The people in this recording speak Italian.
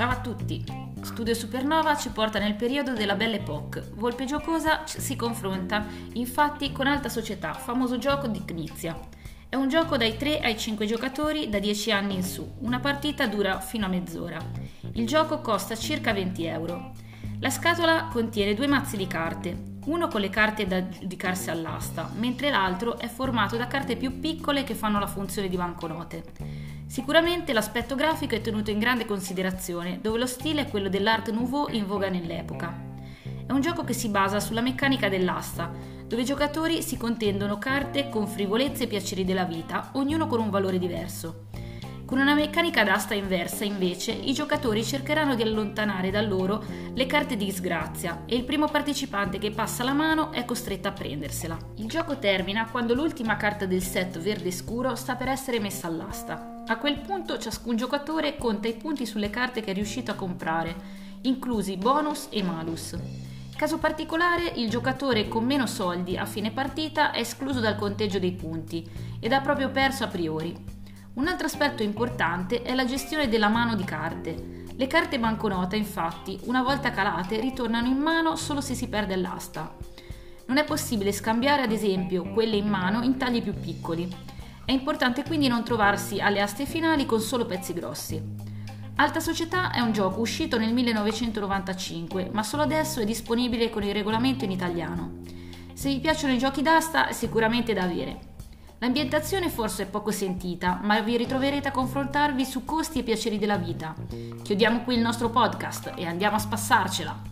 Ciao a tutti! Studio Supernova ci porta nel periodo della Belle Époque. Volpe Giocosa si confronta infatti con Alta Società, famoso gioco di Knizia. È un gioco dai 3 ai 5 giocatori da 10 anni in su. Una partita dura fino a mezz'ora. Il gioco costa circa 20 euro. La scatola contiene due mazzi di carte, uno con le carte da giudicarsi all'asta, mentre l'altro è formato da carte più piccole che fanno la funzione di banconote. Sicuramente l'aspetto grafico è tenuto in grande considerazione, dove lo stile è quello dell'Art Nouveau in voga nell'epoca. È un gioco che si basa sulla meccanica dell'asta, dove i giocatori si contendono carte con frivolezze e piaceri della vita, ognuno con un valore diverso. Con una meccanica d'asta inversa, invece, i giocatori cercheranno di allontanare da loro le carte di disgrazia e il primo partecipante che passa la mano è costretto a prendersela. Il gioco termina quando l'ultima carta del set verde scuro sta per essere messa all'asta. A quel punto ciascun giocatore conta i punti sulle carte che è riuscito a comprare, inclusi bonus e malus. Caso particolare, il giocatore con meno soldi a fine partita è escluso dal conteggio dei punti ed ha proprio perso a priori. Un altro aspetto importante è la gestione della mano di carte. Le carte banconota, infatti, una volta calate, ritornano in mano solo se si perde l'asta. Non è possibile scambiare, ad esempio, quelle in mano in tagli più piccoli. È importante quindi non trovarsi alle aste finali con solo pezzi grossi. Alta Società è un gioco uscito nel 1995, ma solo adesso è disponibile con il regolamento in italiano. Se vi piacciono i giochi d'asta, è sicuramente da avere. L'ambientazione forse è poco sentita, ma vi ritroverete a confrontarvi su costi e piaceri della vita. Chiudiamo qui il nostro podcast e andiamo a spassarcela.